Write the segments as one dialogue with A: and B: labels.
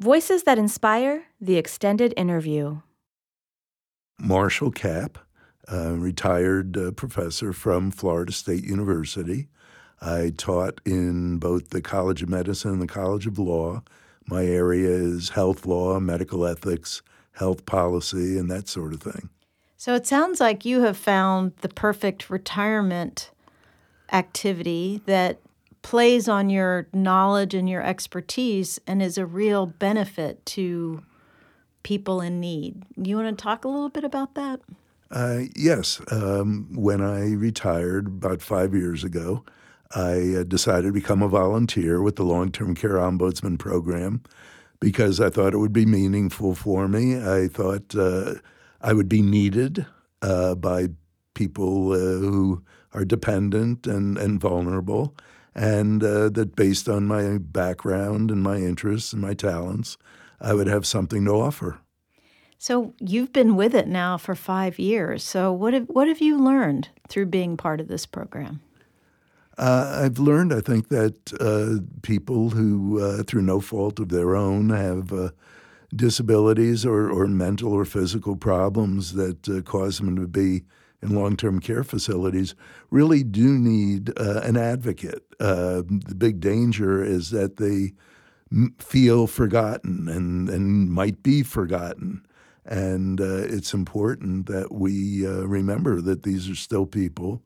A: Voices that Inspire The Extended Interview.
B: Marshall Kapp, a retired uh, professor from Florida State University. I taught in both the College of Medicine and the College of Law. My area is health law, medical ethics, health policy, and that sort of thing.
C: So it sounds like you have found the perfect retirement activity that plays on your knowledge and your expertise and is a real benefit to people in need. You want to talk a little bit about that?
B: Uh, yes. Um, when I retired about five years ago, I uh, decided to become a volunteer with the Long Term Care Ombudsman Program because I thought it would be meaningful for me. I thought uh, I would be needed uh, by people uh, who are dependent and, and vulnerable, and uh, that based on my background and my interests and my talents, I would have something to offer.
C: So you've been with it now for five years. So what have what have you learned through being part of this program?
B: Uh, I've learned, I think, that uh, people who, uh, through no fault of their own, have uh, disabilities or, or mental or physical problems that uh, cause them to be in long term care facilities really do need uh, an advocate. the big danger is that they m- feel forgotten and, and might be forgotten. And it's important that we remember that these are still people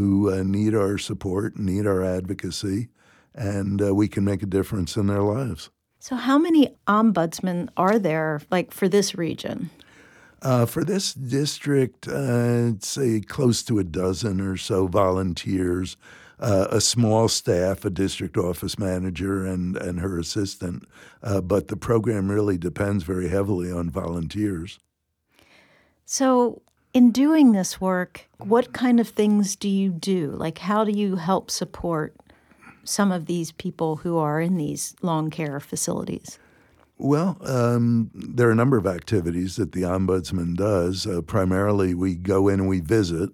B: who uh, need our support, need our advocacy, and uh, we can make a difference in their lives.
C: So, how many ombudsmen are there, like for this region?
B: Uh, for this district, uh, say close to a dozen or so volunteers, uh, a small staff, a district office manager, and, and her assistant. Uh, but the program really depends very heavily on volunteers.
C: So, in doing this work, what kind of things do you do? Like, how do you help support some of these people who are in these long care facilities?
B: Well, um, there are a number of activities that the ombudsman does. Uh, primarily, we go in and we visit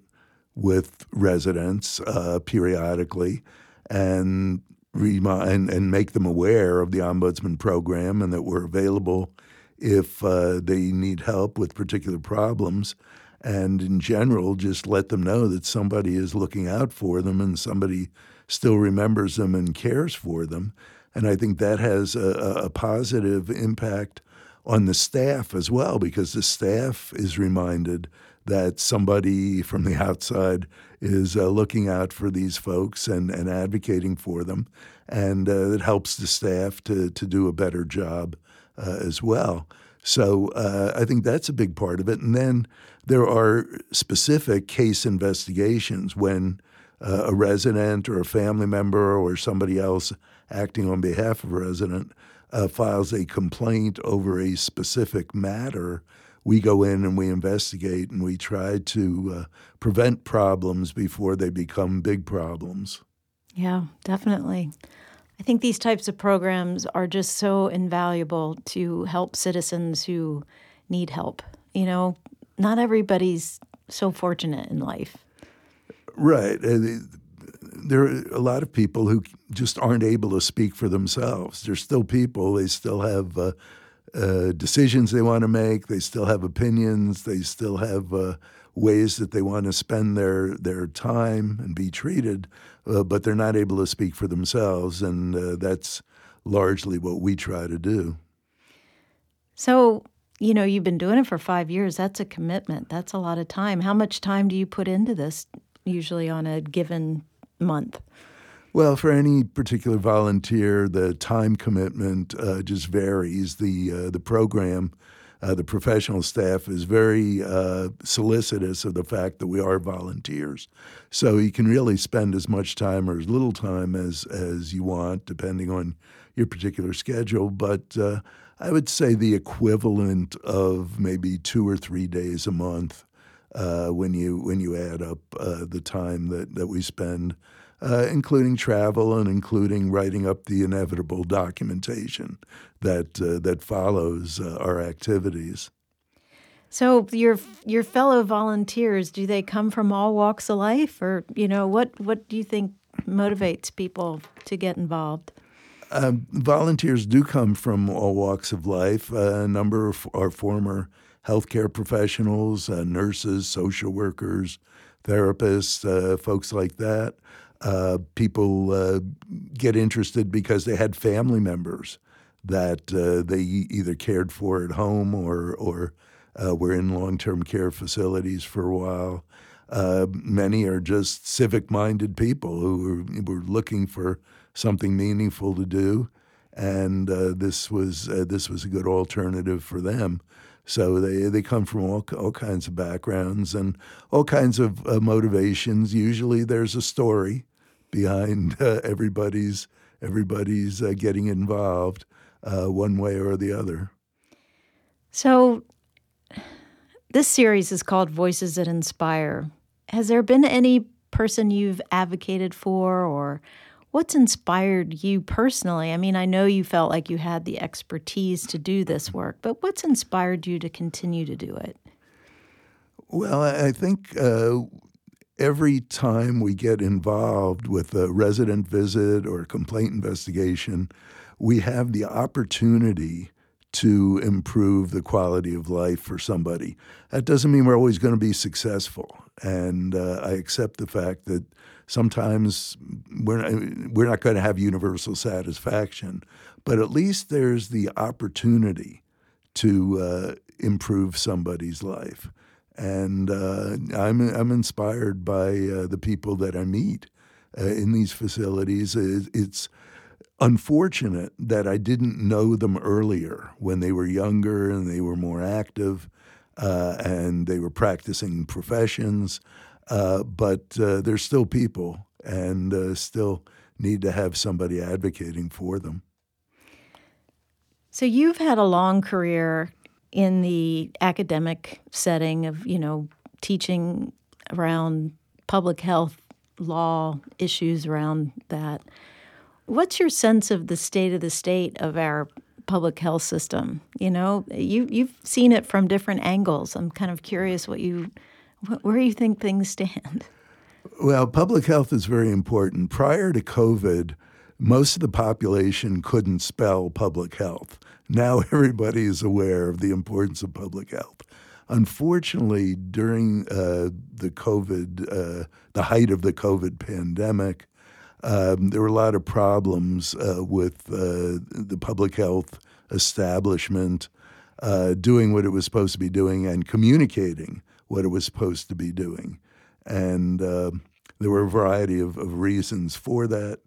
B: with residents uh, periodically and, remind, and make them aware of the ombudsman program and that we're available if uh, they need help with particular problems and in general, just let them know that somebody is looking out for them and somebody still remembers them and cares for them. And I think that has a, a positive impact on the staff as well, because the staff is reminded that somebody from the outside is uh, looking out for these folks and, and advocating for them. And uh, it helps the staff to, to do a better job uh, as well. So uh, I think that's a big part of it. And then there are specific case investigations when a resident or a family member or somebody else acting on behalf of a resident uh, files a complaint over a specific matter. We go in and we investigate and we try to uh, prevent problems before they become big problems.
C: Yeah, definitely. I think these types of programs are just so invaluable to help citizens who need help. You know, not everybody's so fortunate in life.
B: Right. There are a lot of people who just aren't able to speak for themselves. They're still people. They still have uh, uh, decisions they want to make. They still have opinions. They still have uh, ways that they want to spend their their time and be treated uh, but they're not able to speak for themselves, and uh, that's largely what we try to do.
C: So, you know, you've been doing it for five years. That's a commitment. That's a lot of time. How much time do you put into this usually on a given month?
B: Well, for any particular volunteer, the time commitment uh, just varies. The uh, the program uh, the professional staff is very uh, solicitous of the fact that we are volunteers. So you can really spend as much time or as little time as, as you want, depending on your particular schedule. But uh, I would say the equivalent of maybe two or three days a month uh, when you when you add up uh, the time that, that we spend uh, including travel and including writing up the inevitable documentation that uh, that follows uh, our activities.
C: So your your fellow volunteers, do they come from all walks of life, or you know what what do you think motivates people to get involved?
B: Um, volunteers do come from all walks of life. Uh, a number are former healthcare professionals, uh, nurses, social workers, therapists, uh, folks like that. Uh, people uh, get interested because they had family members that uh, they either cared for at home or or were in long-term care facilities for a while. many are just civic-minded people who were, were looking for something meaningful to do, and uh, this was uh, this was a good alternative for them. So they they come from all all kinds of backgrounds and all kinds of uh, motivations. Usually, there's a story behind uh, everybody's everybody's uh, getting involved uh, one way or the other.
C: So. This series is called Voices That Inspire. Has there been any person you've advocated for or What's inspired you personally? I mean, I know you felt like you had the expertise to do this work, but what's inspired you to continue to do it?
B: Well, I think uh, every time we get involved with a resident visit or complaint investigation, we have the opportunity to improve the quality of life for somebody. That doesn't mean we're always going to be successful. And uh, I accept the fact that sometimes we're not, we're not going to have universal satisfaction, but at least there's the opportunity to uh, improve somebody's life. And uh, I'm, I'm inspired by uh, the people that I meet uh, in these facilities. It's unfortunate that I didn't know them earlier when they were younger and they were more active uh, and they were practicing professions. Uh, but uh, they're still people and uh, still need to have somebody advocating for them.
C: So you've had a long career in the academic setting of, you know, teaching around public health law issues around that. What's your sense of the state of the state of our public health system? You know, you you've seen it from different angles. I'm kind of curious what you where you think things stand?
B: Well, public health is very important. Prior to COVID, most of the population couldn't spell public health. Now everybody is aware of the importance of public health. Unfortunately, during uh, the COVID, uh, the height of the COVID pandemic, um, there were a lot of problems uh, with uh, the public health establishment uh, doing what it was supposed to be doing and communicating what it was supposed to be doing. And uh, there were a variety of, of reasons for that.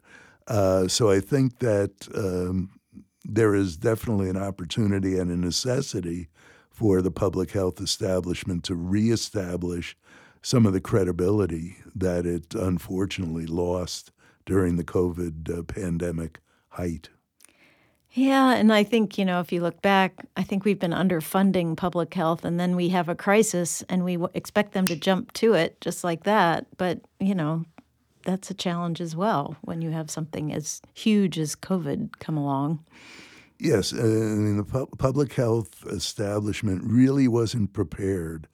B: Uh, so I think that um, there is definitely an opportunity and a necessity for the public health establishment to reestablish some of the credibility that it unfortunately lost during the COVID uh, pandemic height.
C: Yeah, and I think, you know, if you look back, I think we've been underfunding public health and then we have a crisis and we w- expect them to jump to it just like that. But, you know, that's a challenge as well when you have something as huge as COVID come along.
B: Yes, uh, I mean, the pu- public health establishment really wasn't prepared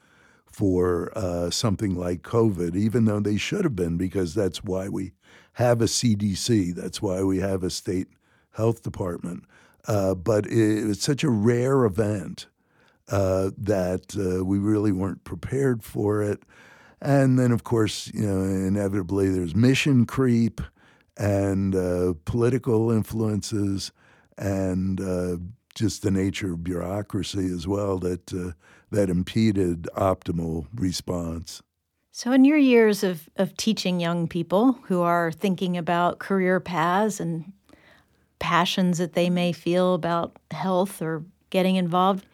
B: for uh, something like COVID, even though they should have been, because that's why we have a CDC, that's why we have a state health department. Uh, but it, it's such a rare event uh, that uh, we really weren't prepared for it. And then, of course, you know, inevitably there's mission creep and uh, political influences and uh, just the nature of bureaucracy as well that that impeded optimal response.
C: So, in your years of, of teaching young people who are thinking about career paths and passions that they may feel about health or getting involved.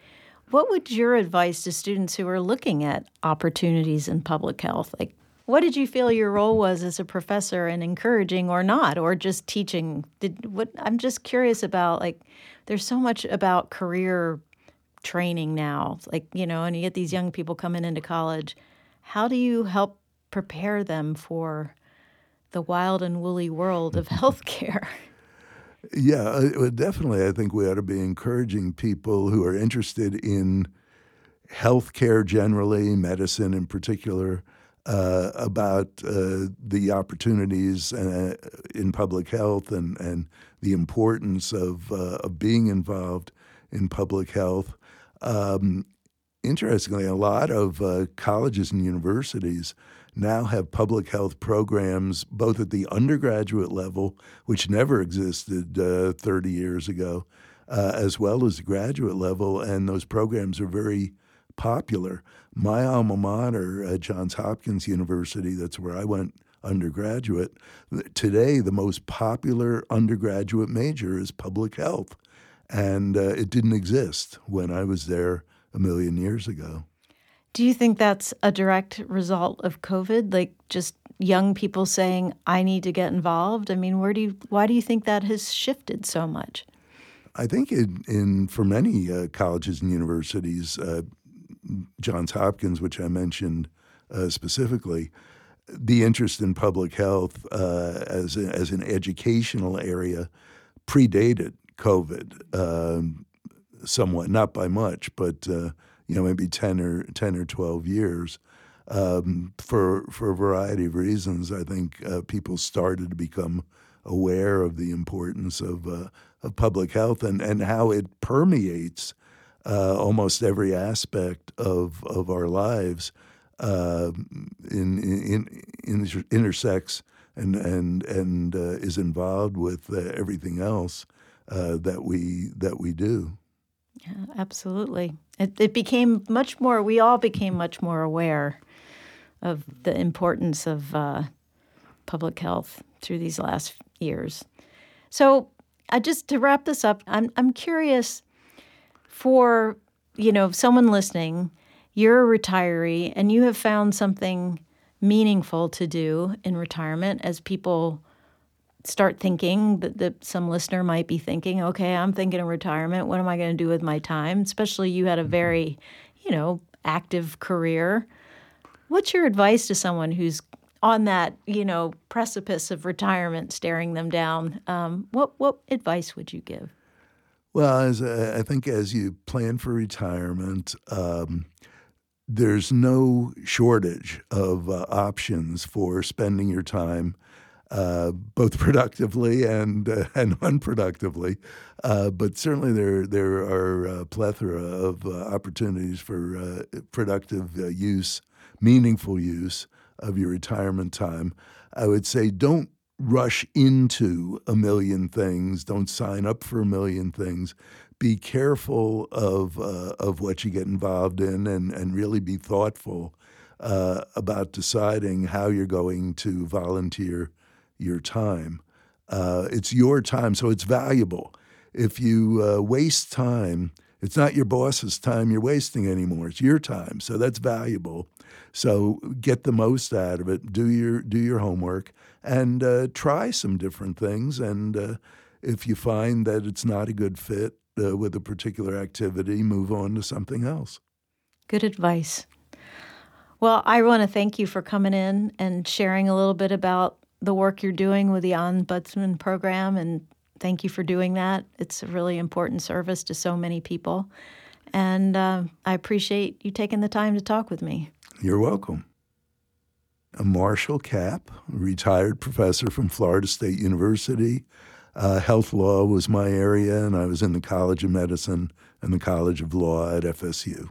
C: What would your advice to students who are looking at opportunities in public health? Like, what did you feel your role was as a professor in encouraging or not, or just teaching? Did what? I'm just curious about like, there's so much about career training now, like you know, and you get these young people coming into college. How do you help prepare them for the wild and woolly world of healthcare?
B: Yeah, definitely. I think we ought to be encouraging people who are interested in healthcare generally, medicine in particular, uh, about uh, the opportunities uh, in public health and, and the importance of, uh, of being involved in public health. Um, interestingly, a lot of uh, colleges and universities now have public health programs both at the undergraduate level, which never existed uh, 30 years ago, uh, as well as the graduate level, and those programs are very popular. My alma mater, uh, Johns Hopkins University, that's where I went undergraduate. Today, the most popular undergraduate major is public health, and uh, it didn't exist when I was there a million years ago.
C: Do you think that's a direct result of COVID? Like just young people saying, "I need to get involved." I mean, where do you? Why do you think that has shifted so much?
B: I think in, in for many uh, colleges and universities, uh, Johns Hopkins, which I mentioned uh, specifically, the interest in public health uh, as a, as an educational area predated COVID um, somewhat, not by much, but uh, you know maybe ten or ten or twelve years. Um, for for a variety of reasons, I think uh, people started to become aware of the importance of uh, of public health and and how it permeates uh, almost every aspect of of our lives. Uh, in, in, in, intersects and and and uh, is involved with uh, everything else uh, that we that we do.
C: Yeah, absolutely. It, it became much more. We all became much more aware of the importance of uh, public health through these last years. So, I just to wrap this up, I'm I'm curious for you know someone listening. You're a retiree, and you have found something meaningful to do in retirement as people start thinking that, that some listener might be thinking, okay, I'm thinking of retirement. What am I going to do with my time? Especially you had a mm-hmm. very, you know, active career. What's your advice to someone who's on that, you know, precipice of retirement, staring them down? Um, what what advice would you give?
B: Well, as uh, I think as you plan for retirement, um, there's no shortage of uh, options for spending your time uh, both productively and uh, and unproductively. Uh, but certainly there there are a plethora of uh, opportunities for uh, productive use, meaningful use of your retirement time. I would say don't rush into a million things. Don't sign up for a million things. Be careful of of what you get involved in, and and really be thoughtful. about deciding how you're going to volunteer your time. Uh, it's your time, so it's valuable. If you uh, waste time, it's not your boss's time you're wasting anymore. It's your time, so that's valuable. So get the most out of it. Do your do your homework and uh, try some different things. And uh, if you find that it's not a good fit uh, with a particular activity, move on to something else.
C: Good advice. Well, I want to thank you for coming in and sharing a little bit about the work you're doing with the Ombudsman program, and thank you for doing that. It's a really important service to so many people. And uh, I appreciate you taking the time to talk with me.
B: You're welcome. Marshall Kapp, retired professor from Florida State University. Uh, health law was my area, and I was in the College of Medicine and the College of Law at FSU.